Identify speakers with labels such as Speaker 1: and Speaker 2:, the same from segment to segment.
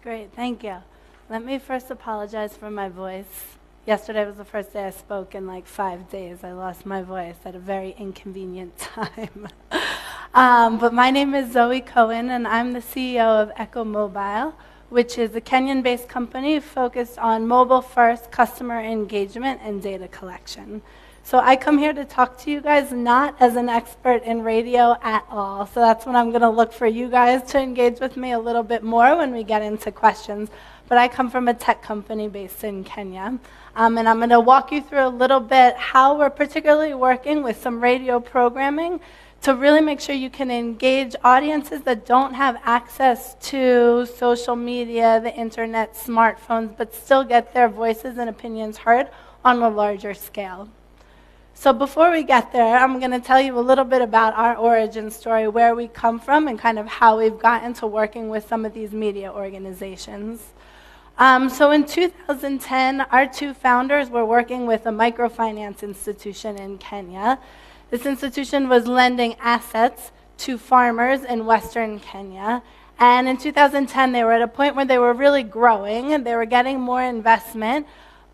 Speaker 1: Great, thank you. Let me first apologize for my voice. Yesterday was the first day I spoke in like five days. I lost my voice at a very inconvenient time. um, but my name is Zoe Cohen, and I'm the CEO of Echo Mobile, which is a Kenyan based company focused on mobile first customer engagement and data collection. So I come here to talk to you guys not as an expert in radio at all. So that's when I'm going to look for you guys to engage with me a little bit more when we get into questions. But I come from a tech company based in Kenya. Um, and I'm going to walk you through a little bit how we're particularly working with some radio programming to really make sure you can engage audiences that don't have access to social media, the internet, smartphones, but still get their voices and opinions heard on a larger scale. So, before we get there, I'm going to tell you a little bit about our origin story, where we come from, and kind of how we've gotten to working with some of these media organizations. Um, so in 2010, our two founders were working with a microfinance institution in Kenya. This institution was lending assets to farmers in Western Kenya. And in 2010, they were at a point where they were really growing and they were getting more investment.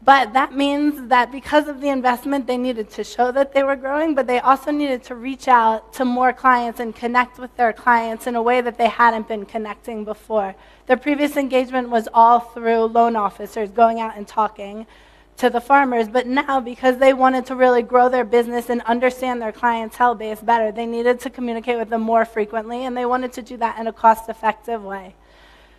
Speaker 1: But that means that because of the investment, they needed to show that they were growing, but they also needed to reach out to more clients and connect with their clients in a way that they hadn't been connecting before. Their previous engagement was all through loan officers going out and talking to the farmers, but now because they wanted to really grow their business and understand their clientele base better, they needed to communicate with them more frequently, and they wanted to do that in a cost effective way.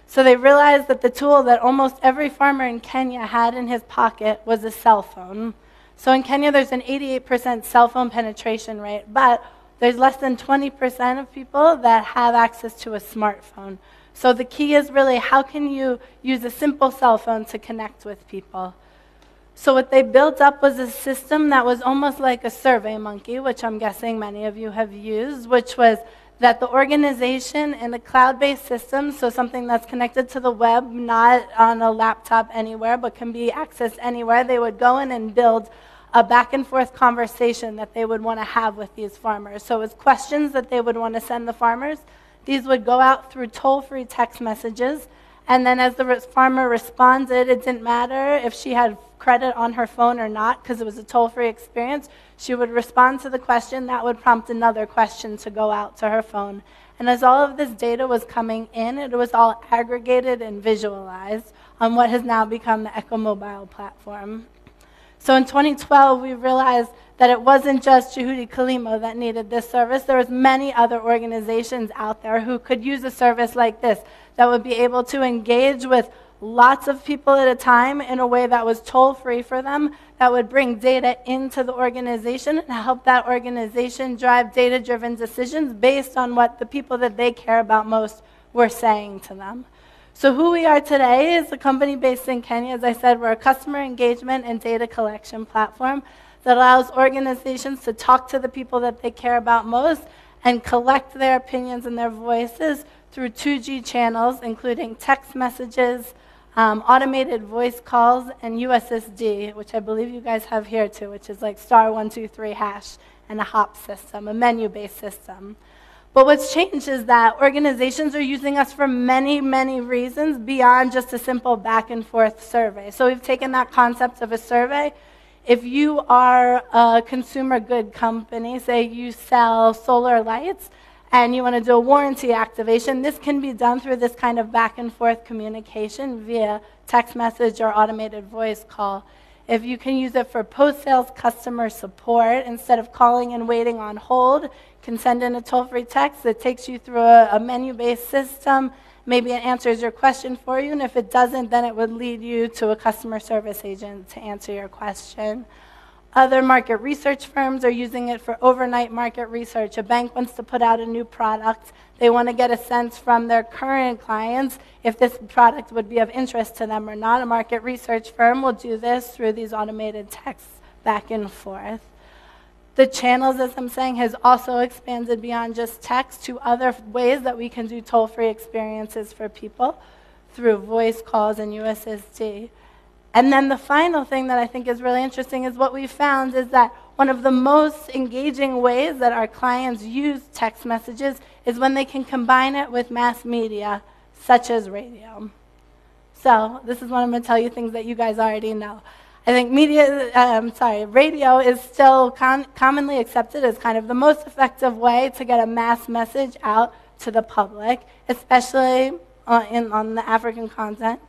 Speaker 1: So they realized that the tool that almost every farmer in Kenya had in his pocket was a cell phone. So in Kenya, there's an 88% cell phone penetration rate, but there's less than 20% of people that have access to a smartphone. So the key is really how can you use a simple cell phone to connect with people? So what they built up was a system that was almost like a survey monkey, which I'm guessing many of you have used, which was that the organization in a cloud based system, so something that's connected to the web, not on a laptop anywhere, but can be accessed anywhere, they would go in and build a back and forth conversation that they would want to have with these farmers. So it's questions that they would want to send the farmers. These would go out through toll free text messages. And then as the farmer responded, it didn't matter if she had credit on her phone or not, because it was a toll free experience. She would respond to the question, that would prompt another question to go out to her phone. And as all of this data was coming in, it was all aggregated and visualized on what has now become the Echo Mobile platform. So in 2012, we realized that it wasn't just Juhudi Kilimo that needed this service. There was many other organizations out there who could use a service like this that would be able to engage with lots of people at a time in a way that was toll free for them, that would bring data into the organization and help that organization drive data driven decisions based on what the people that they care about most were saying to them. So, who we are today is a company based in Kenya. As I said, we're a customer engagement and data collection platform that allows organizations to talk to the people that they care about most and collect their opinions and their voices through 2G channels, including text messages, um, automated voice calls, and USSD, which I believe you guys have here too, which is like star 123 hash and a hop system, a menu based system. But what's changed is that organizations are using us for many, many reasons beyond just a simple back and forth survey. So we've taken that concept of a survey. If you are a consumer good company, say you sell solar lights, and you want to do a warranty activation, this can be done through this kind of back and forth communication via text message or automated voice call. If you can use it for post sales customer support, instead of calling and waiting on hold, can send in a toll free text that takes you through a, a menu based system. Maybe it answers your question for you, and if it doesn't, then it would lead you to a customer service agent to answer your question. Other market research firms are using it for overnight market research. A bank wants to put out a new product. They want to get a sense from their current clients if this product would be of interest to them or not. A market research firm will do this through these automated texts back and forth. The channels, as I'm saying, has also expanded beyond just text to other ways that we can do toll free experiences for people through voice calls and USSD. And then the final thing that I think is really interesting is what we found is that one of the most engaging ways that our clients use text messages is when they can combine it with mass media, such as radio. So this is when I'm going to tell you things that you guys already know. I think media, um, sorry, radio is still con- commonly accepted as kind of the most effective way to get a mass message out to the public, especially on, in, on the African continent,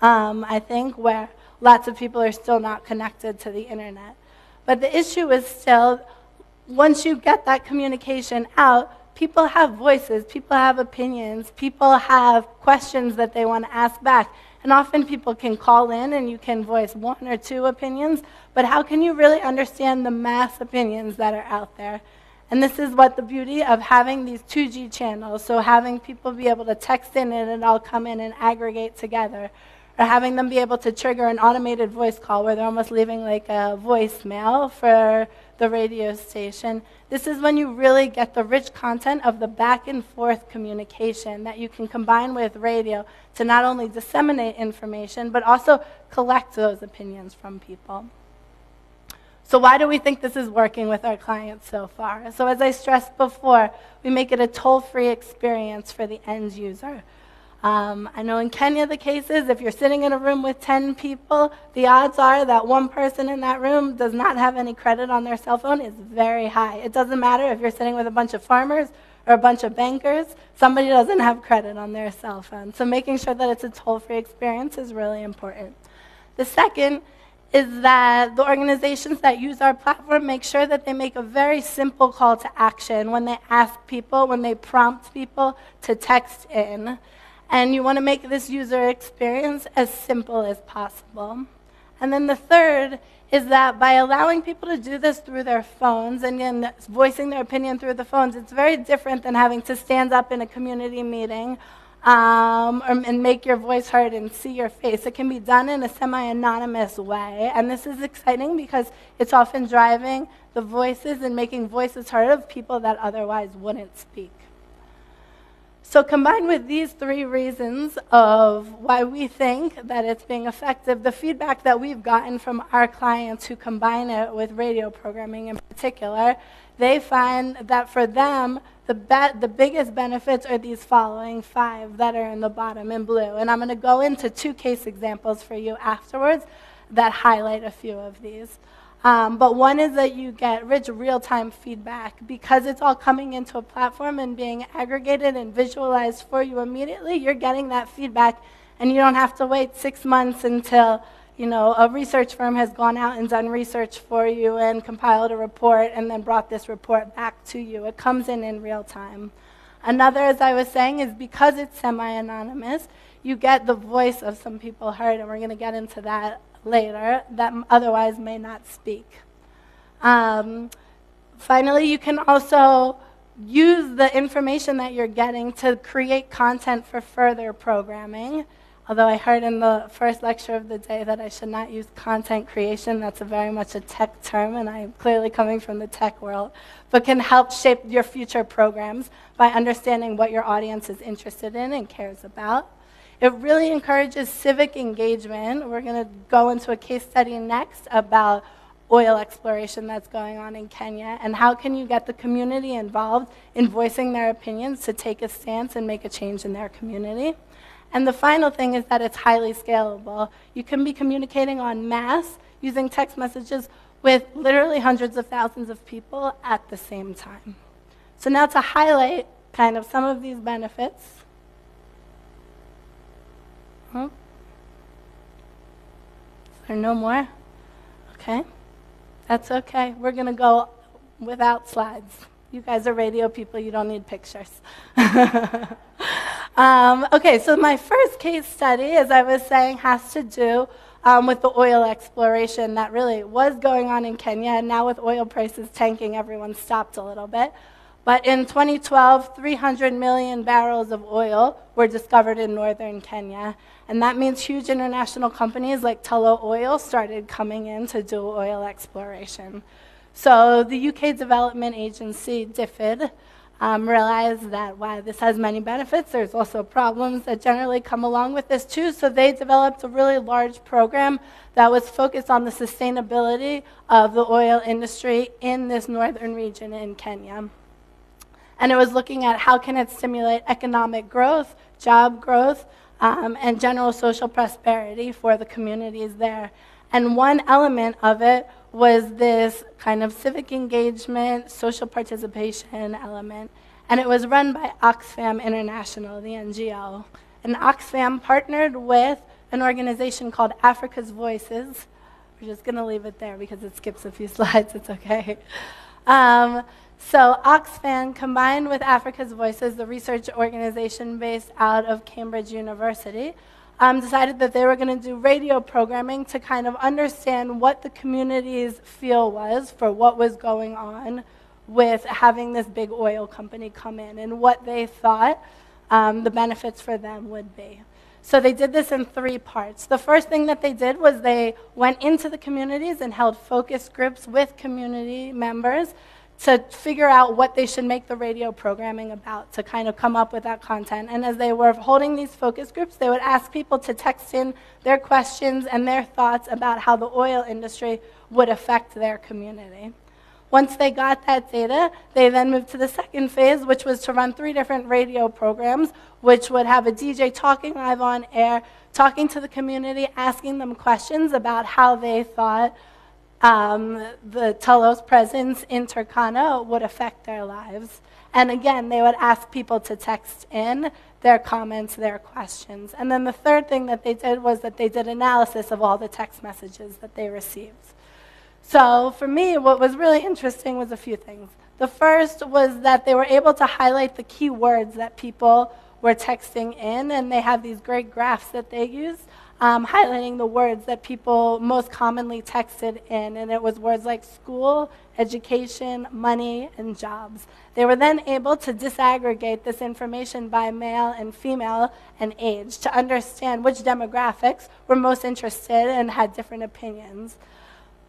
Speaker 1: um, I think, where lots of people are still not connected to the internet. But the issue is still, once you get that communication out, people have voices, people have opinions, people have questions that they want to ask back. And often people can call in and you can voice one or two opinions, but how can you really understand the mass opinions that are out there? And this is what the beauty of having these 2G channels, so having people be able to text in and it all come in and aggregate together, or having them be able to trigger an automated voice call where they're almost leaving like a voicemail for the radio station. This is when you really get the rich content of the back and forth communication that you can combine with radio to not only disseminate information, but also collect those opinions from people. So, why do we think this is working with our clients so far? So, as I stressed before, we make it a toll free experience for the end user. Um, I know in Kenya the case is if you're sitting in a room with 10 people, the odds are that one person in that room does not have any credit on their cell phone is very high. It doesn't matter if you're sitting with a bunch of farmers or a bunch of bankers, somebody doesn't have credit on their cell phone. So making sure that it's a toll free experience is really important. The second is that the organizations that use our platform make sure that they make a very simple call to action when they ask people, when they prompt people to text in. And you want to make this user experience as simple as possible. And then the third is that by allowing people to do this through their phones and voicing their opinion through the phones, it's very different than having to stand up in a community meeting um, or, and make your voice heard and see your face. It can be done in a semi anonymous way. And this is exciting because it's often driving the voices and making voices heard of people that otherwise wouldn't speak. So, combined with these three reasons of why we think that it's being effective, the feedback that we've gotten from our clients who combine it with radio programming in particular, they find that for them, the, be- the biggest benefits are these following five that are in the bottom in blue. And I'm going to go into two case examples for you afterwards that highlight a few of these. Um, but one is that you get rich real time feedback because it's all coming into a platform and being aggregated and visualized for you immediately. You're getting that feedback, and you don't have to wait six months until you know, a research firm has gone out and done research for you and compiled a report and then brought this report back to you. It comes in in real time. Another, as I was saying, is because it's semi anonymous, you get the voice of some people heard, and we're going to get into that later, that otherwise may not speak. Um, finally, you can also use the information that you're getting to create content for further programming. Although I heard in the first lecture of the day that I should not use content creation, that's very much a tech term, and I'm clearly coming from the tech world, but can help shape your future programs by understanding what your audience is interested in and cares about. It really encourages civic engagement. We're going to go into a case study next about oil exploration that's going on in Kenya and how can you get the community involved in voicing their opinions to take a stance and make a change in their community. And the final thing is that it's highly scalable. You can be communicating on mass using text messages with literally hundreds of thousands of people at the same time. So, now to highlight kind of some of these benefits. Huh? There no more? Okay. That's okay. We're going to go without slides. You guys are radio people, you don't need pictures. um, okay, so my first case study, as I was saying, has to do um, with the oil exploration that really was going on in Kenya. And now, with oil prices tanking, everyone stopped a little bit. But in 2012, 300 million barrels of oil were discovered in northern Kenya. And that means huge international companies like Tullow Oil started coming in to do oil exploration. So the UK Development Agency, DFID, um, realized that while this has many benefits, there's also problems that generally come along with this too. So they developed a really large program that was focused on the sustainability of the oil industry in this northern region in Kenya. And it was looking at how can it stimulate economic growth, job growth, um, and general social prosperity for the communities there. And one element of it was this kind of civic engagement, social participation element. And it was run by Oxfam International, the NGO. And Oxfam partnered with an organization called Africa's Voices. We're just going to leave it there because it skips a few slides. It's okay. Um, so Oxfam, combined with Africa's Voices, the research organization based out of Cambridge University, um, decided that they were going to do radio programming to kind of understand what the community's feel was for what was going on with having this big oil company come in and what they thought um, the benefits for them would be. So they did this in three parts. The first thing that they did was they went into the communities and held focus groups with community members to figure out what they should make the radio programming about, to kind of come up with that content. And as they were holding these focus groups, they would ask people to text in their questions and their thoughts about how the oil industry would affect their community. Once they got that data, they then moved to the second phase, which was to run three different radio programs, which would have a DJ talking live on air, talking to the community, asking them questions about how they thought um, the Tullow's presence in Turkana would affect their lives. And again, they would ask people to text in their comments, their questions. And then the third thing that they did was that they did analysis of all the text messages that they received. So for me, what was really interesting was a few things. The first was that they were able to highlight the key words that people were texting in, and they have these great graphs that they use um, highlighting the words that people most commonly texted in, and it was words like school, education, money, and jobs. They were then able to disaggregate this information by male and female and age to understand which demographics were most interested and had different opinions.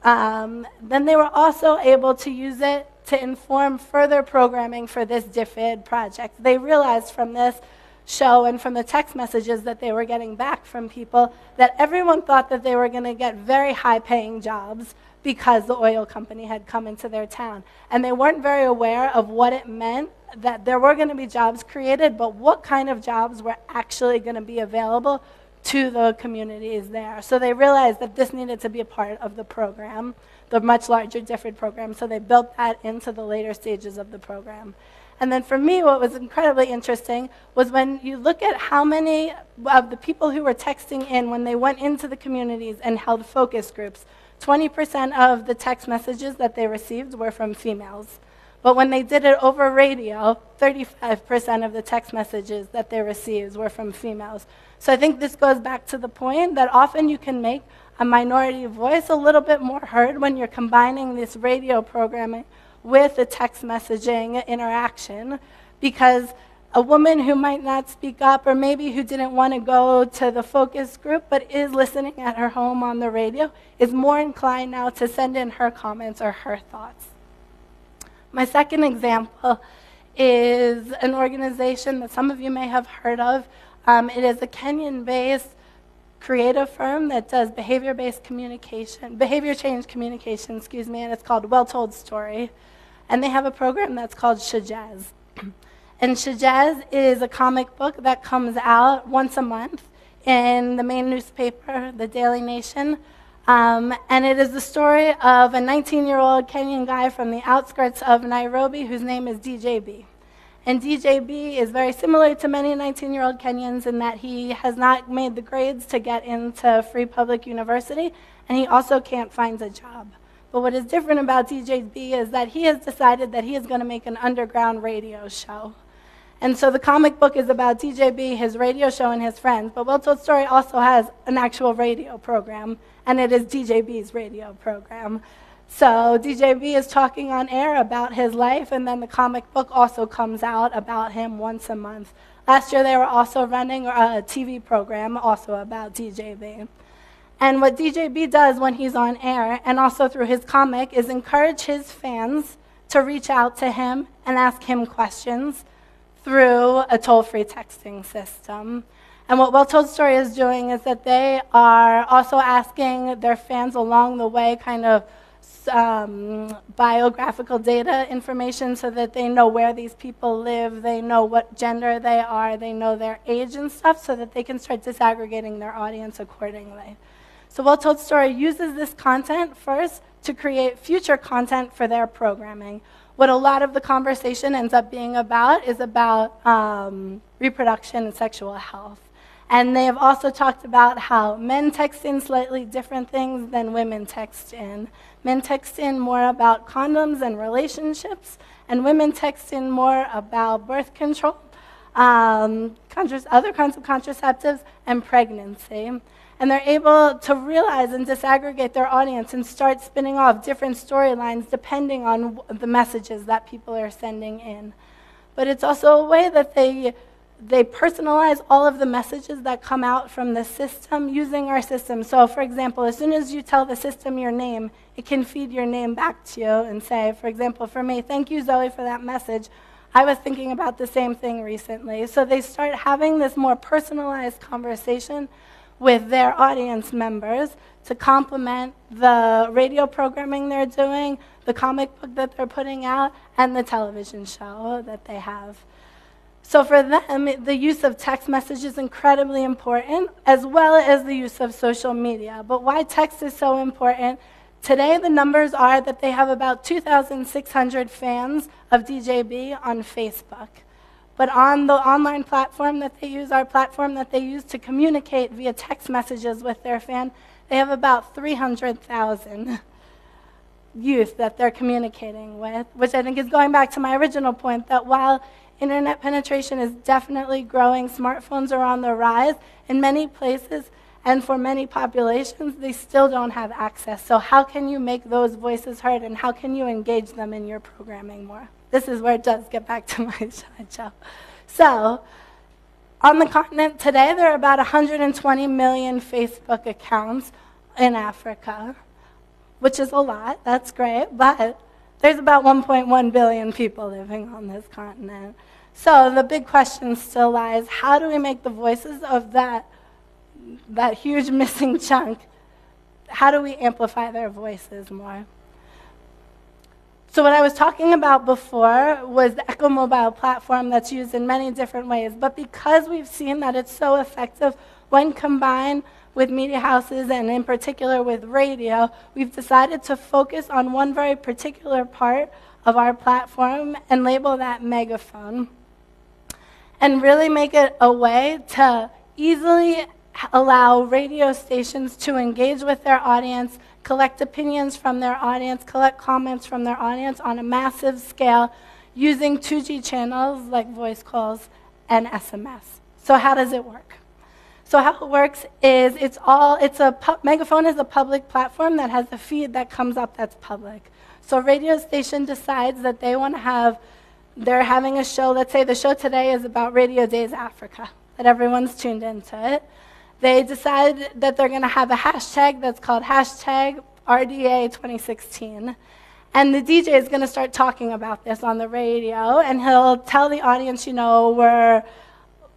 Speaker 1: Um, then they were also able to use it to inform further programming for this DFID project. They realized from this show and from the text messages that they were getting back from people that everyone thought that they were going to get very high paying jobs because the oil company had come into their town. And they weren't very aware of what it meant that there were going to be jobs created, but what kind of jobs were actually going to be available to the communities there. So they realized that this needed to be a part of the program, the much larger different program. So they built that into the later stages of the program. And then for me, what was incredibly interesting was when you look at how many of the people who were texting in when they went into the communities and held focus groups, 20% of the text messages that they received were from females. But when they did it over radio, 35% of the text messages that they received were from females. So I think this goes back to the point that often you can make a minority voice a little bit more heard when you're combining this radio programming with a text messaging interaction because a woman who might not speak up or maybe who didn't want to go to the focus group but is listening at her home on the radio is more inclined now to send in her comments or her thoughts. My second example is an organization that some of you may have heard of. Um, it is a Kenyan based creative firm that does behavior based communication, behavior change communication, excuse me, and it's called Well Told Story. And they have a program that's called Shujaaz. and Shujaaz is a comic book that comes out once a month in the main newspaper, the Daily Nation. Um, and it is the story of a 19 year old Kenyan guy from the outskirts of Nairobi whose name is DJB. And DJB is very similar to many 19 year old Kenyans in that he has not made the grades to get into free public university, and he also can't find a job. But what is different about DJB is that he has decided that he is going to make an underground radio show. And so the comic book is about DJB, his radio show, and his friends. But Well Told Story also has an actual radio program, and it is DJB's radio program. So DJB is talking on air about his life, and then the comic book also comes out about him once a month. Last year, they were also running a TV program also about DJB. And what DJB does when he's on air, and also through his comic, is encourage his fans to reach out to him and ask him questions through a toll free texting system. And what Well Told Story is doing is that they are also asking their fans along the way, kind of um, biographical data information so that they know where these people live, they know what gender they are, they know their age and stuff so that they can start disaggregating their audience accordingly. So Well Told Story uses this content first to create future content for their programming. What a lot of the conversation ends up being about is about um, reproduction and sexual health. And they have also talked about how men text in slightly different things than women text in. Men text in more about condoms and relationships, and women text in more about birth control, um, other kinds of contraceptives, and pregnancy. And they're able to realize and disaggregate their audience and start spinning off different storylines depending on the messages that people are sending in. But it's also a way that they they personalize all of the messages that come out from the system using our system. So, for example, as soon as you tell the system your name, it can feed your name back to you and say, for example, for me, thank you, Zoe, for that message. I was thinking about the same thing recently. So they start having this more personalized conversation with their audience members to complement the radio programming they're doing, the comic book that they're putting out, and the television show that they have. So for them, the use of text message is incredibly important, as well as the use of social media. But why text is so important? Today, the numbers are that they have about 2,600 fans of DJB on Facebook. But on the online platform that they use, our platform that they use to communicate via text messages with their fan, they have about 300,000 youth that they're communicating with, which I think is going back to my original point that while Internet penetration is definitely growing. Smartphones are on the rise. In many places and for many populations, they still don't have access. So, how can you make those voices heard and how can you engage them in your programming more? This is where it does get back to my slideshow. So, on the continent today, there are about 120 million Facebook accounts in Africa, which is a lot. That's great. But there's about 1.1 billion people living on this continent. So the big question still lies how do we make the voices of that, that huge missing chunk, how do we amplify their voices more? So, what I was talking about before was the Echo Mobile platform that's used in many different ways. But because we've seen that it's so effective when combined with media houses and in particular with radio, we've decided to focus on one very particular part of our platform and label that megaphone. And really make it a way to easily allow radio stations to engage with their audience, collect opinions from their audience, collect comments from their audience on a massive scale using 2G channels like voice calls and SMS. So, how does it work? So how it works is it's all it's a pu- megaphone is a public platform that has a feed that comes up that's public. So radio station decides that they want to have they're having a show. Let's say the show today is about Radio Days Africa, that everyone's tuned into it. They decide that they're going to have a hashtag that's called hashtag RDA 2016. And the DJ is going to start talking about this on the radio, and he'll tell the audience, you know, we're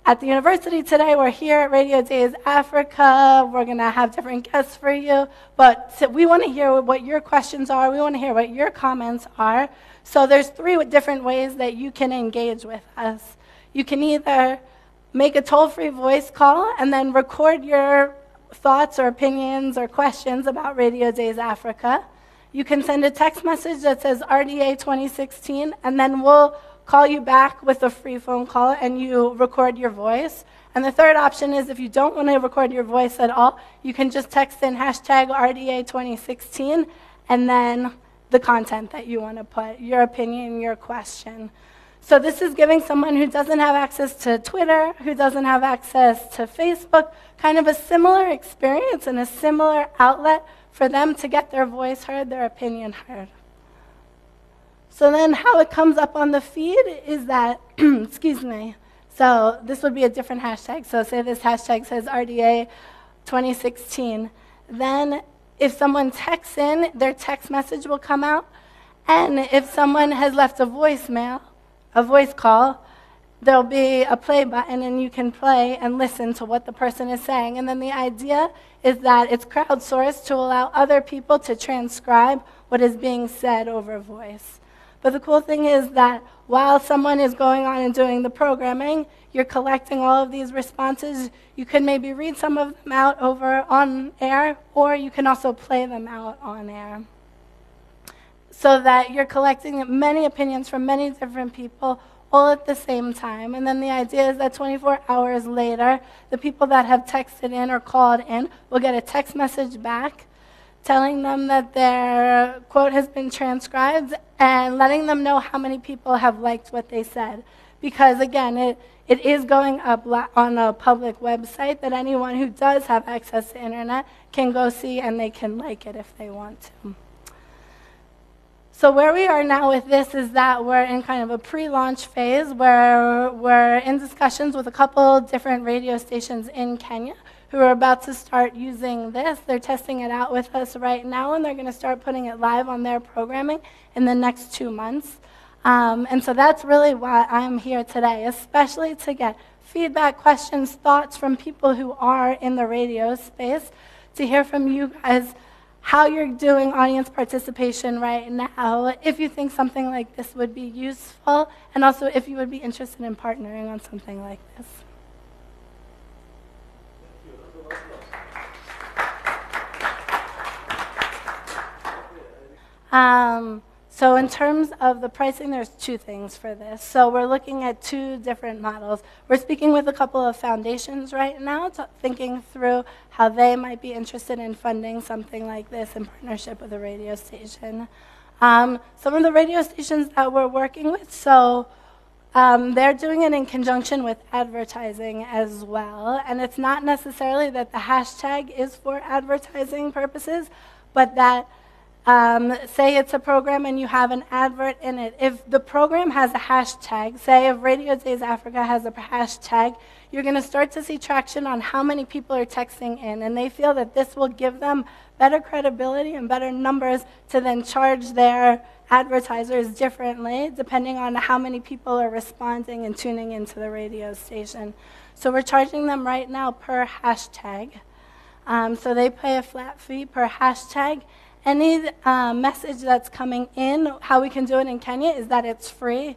Speaker 1: at the university today. We're here at Radio Days Africa. We're going to have different guests for you. But we want to hear what your questions are. We want to hear what your comments are. So there's three different ways that you can engage with us. You can either make a toll-free voice call and then record your thoughts or opinions or questions about Radio Days Africa. You can send a text message that says RDA 2016, and then we'll call you back with a free phone call and you record your voice. And the third option is if you don't want to record your voice at all, you can just text in hashtag RDA 2016 and then the content that you want to put, your opinion, your question. So this is giving someone who doesn't have access to Twitter, who doesn't have access to Facebook, kind of a similar experience and a similar outlet for them to get their voice heard, their opinion heard. So then how it comes up on the feed is that, excuse me, so this would be a different hashtag. So say this hashtag says RDA 2016. Then if someone texts in, their text message will come out. And if someone has left a voicemail, a voice call, there'll be a play button and you can play and listen to what the person is saying. And then the idea is that it's crowdsourced to allow other people to transcribe what is being said over voice. But the cool thing is that while someone is going on and doing the programming, you're collecting all of these responses. You can maybe read some of them out over on air, or you can also play them out on air. So that you're collecting many opinions from many different people all at the same time. And then the idea is that 24 hours later, the people that have texted in or called in will get a text message back telling them that their quote has been transcribed and letting them know how many people have liked what they said. Because again, it, it is going up on a public website that anyone who does have access to internet can go see and they can like it if they want to. So where we are now with this is that we're in kind of a pre-launch phase where we're in discussions with a couple different radio stations in Kenya who are about to start using this. They're testing it out with us right now, and they're going to start putting it live on their programming in the next two months. Um, and so that's really why I'm here today, especially to get feedback, questions, thoughts from people who are in the radio space, to hear from you guys how you're doing audience participation right now, if you think something like this would be useful, and also if you would be interested in partnering on something like this. Um, so in terms of the pricing, there's two things for this. So we're looking at two different models. We're speaking with a couple of foundations right now, thinking through how they might be interested in funding something like this in partnership with a radio station. Um, some of the radio stations that we're working with, so um, they're doing it in conjunction with advertising as well. And it's not necessarily that the hashtag is for advertising purposes, but that um, say it's a program and you have an advert in it. If the program has a hashtag, say if Radio Days Africa has a hashtag, you're going to start to see traction on how many people are texting in. And they feel that this will give them better credibility and better numbers to then charge their advertisers differently, depending on how many people are responding and tuning into the radio station. So we're charging them right now per hashtag. Um, so they pay a flat fee per hashtag any uh, message that's coming in, how we can do it in Kenya is that it's free.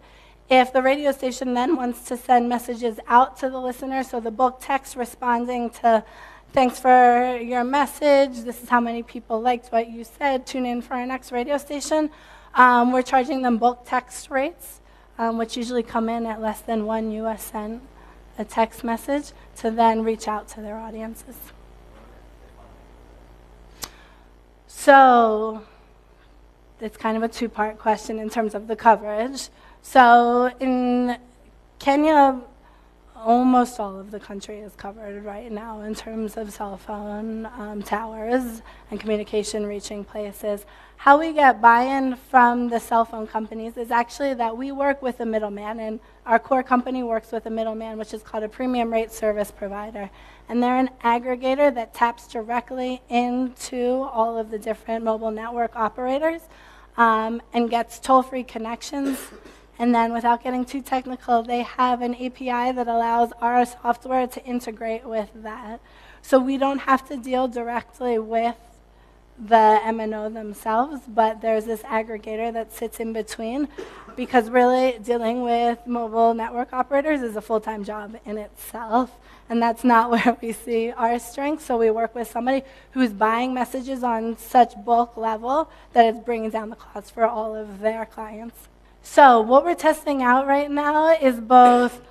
Speaker 1: If the radio station then wants to send messages out to the listener, so the bulk text responding to, thanks for your message, this is how many people liked what you said, tune in for our next radio station, um, we're charging them bulk text rates, um, which usually come in at less than one US cent a text message to then reach out to their audiences. So it's kind of a two part question in terms of the coverage. So in Kenya, almost all of the country is covered right now in terms of cell phone um, towers and communication reaching places. How we get buy in from the cell phone companies is actually that we work with a middleman, and our core company works with a middleman, which is called a premium rate service provider. And they're an aggregator that taps directly into all of the different mobile network operators um, and gets toll free connections and then, without getting too technical, they have an API that allows our software to integrate with that. So we don't have to deal directly with the MNO themselves, but there's this aggregator that sits in between because really dealing with mobile network operators is a full time job in itself. And that's not where we see our strength. So we work with somebody who's buying messages on such bulk level that it's bringing down the cost for all of their clients. So, what we're testing out right now is both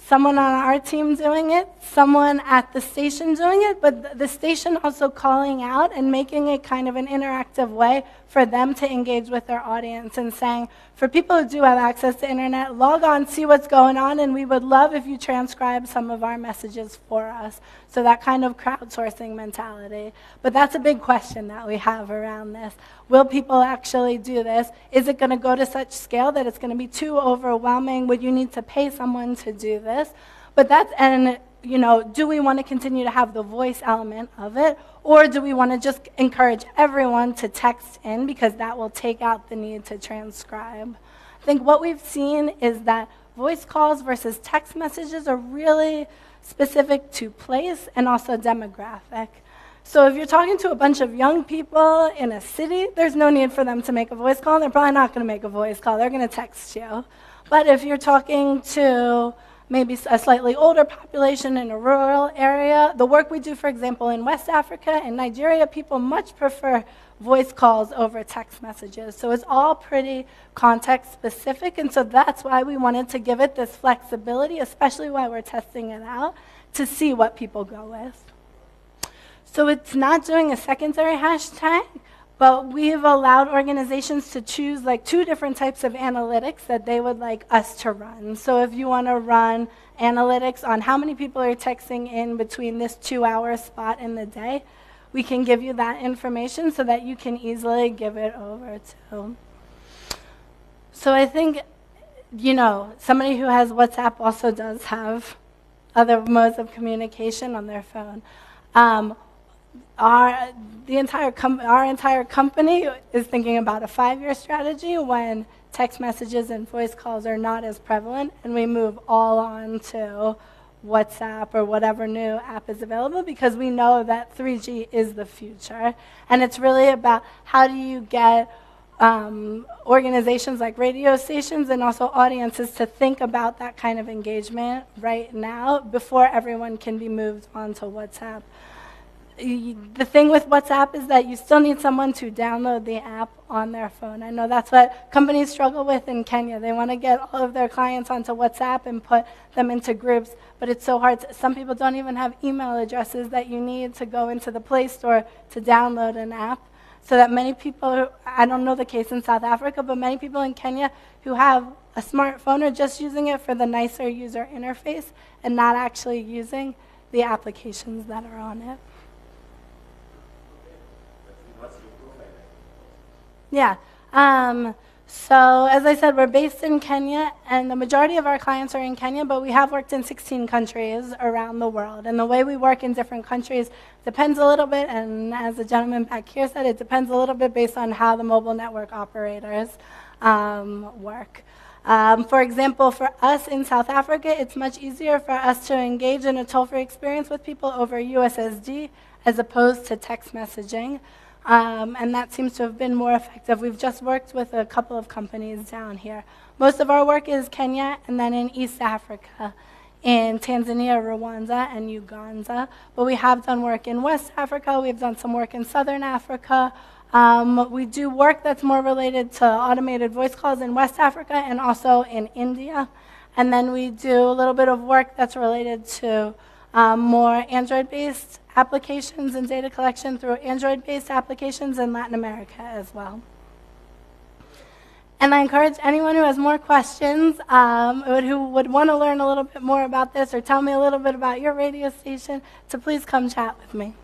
Speaker 1: someone on our team doing it, someone at the station doing it, but the station also calling out and making it kind of an interactive way for them to engage with their audience and saying, for people who do have access to internet, log on, see what's going on, and we would love if you transcribe some of our messages for us. So that kind of crowdsourcing mentality. But that's a big question that we have around this. Will people actually do this? Is it going to go to such scale that it's going to be too overwhelming? Would you need to pay someone to do this? But that's, and, you know, do we want to continue to have the voice element of it? Or do we want to just encourage everyone to text in because that will take out the need to transcribe? I think what we've seen is that voice calls versus text messages are really specific to place and also demographic. So if you're talking to a bunch of young people in a city, there's no need for them to make a voice call. They're probably not going to make a voice call. They're going to text you. But if you're talking to maybe a slightly older population in a rural area, the work we do, for example, in West Africa and Nigeria, people much prefer voice calls over text messages. So it's all pretty context specific. And so that's why we wanted to give it this flexibility, especially while we're testing it out, to see what people go with. So it's not doing a secondary hashtag, but we've allowed organizations to choose like two different types of analytics that they would like us to run. So if you want to run analytics on how many people are texting in between this two hour spot in the day, we can give you that information so that you can easily give it over to. So I think, you know, somebody who has WhatsApp also does have other modes of communication on their phone. Um, our, the entire com- our entire company is thinking about a five year strategy when text messages and voice calls are not as prevalent, and we move all on to WhatsApp or whatever new app is available because we know that 3G is the future. And it's really about how do you get um, organizations like radio stations and also audiences to think about that kind of engagement right now before everyone can be moved onto WhatsApp the thing with WhatsApp is that you still need someone to download the app on their phone. I know that's what companies struggle with in Kenya. They want to get all of their clients onto WhatsApp and put them into groups, but it's so hard. Some people don't even have email addresses that you need to go into the Play Store to download an app. So that many people, I don't know the case in South Africa, but many people in Kenya who have a smartphone are just using it for the nicer user interface and not actually using the applications that are on it. Yeah. Um, so, as I said, we're based in Kenya, and the majority of our clients are in Kenya, but we have worked in 16 countries around the world. And the way we work in different countries depends a little bit, and as the gentleman back here said, it depends a little bit based on how the mobile network operators um, work. Um, for example, for us in South Africa, it's much easier for us to engage in a toll free experience with people over USSD as opposed to text messaging. Um, and that seems to have been more effective. We've just worked with a couple of companies down here. Most of our work is Kenya and then in East Africa, in Tanzania, Rwanda, and Uganda. But we have done work in West Africa, we've done some work in Southern Africa. Um, we do work that's more related to automated voice calls in West Africa and also in India. And then we do a little bit of work that's related to um, more Android based applications and data collection through Android based applications in Latin America as well. And I encourage anyone who has more questions, um, who would want to learn a little bit more about this or tell me a little bit about your radio station, to please come chat with me.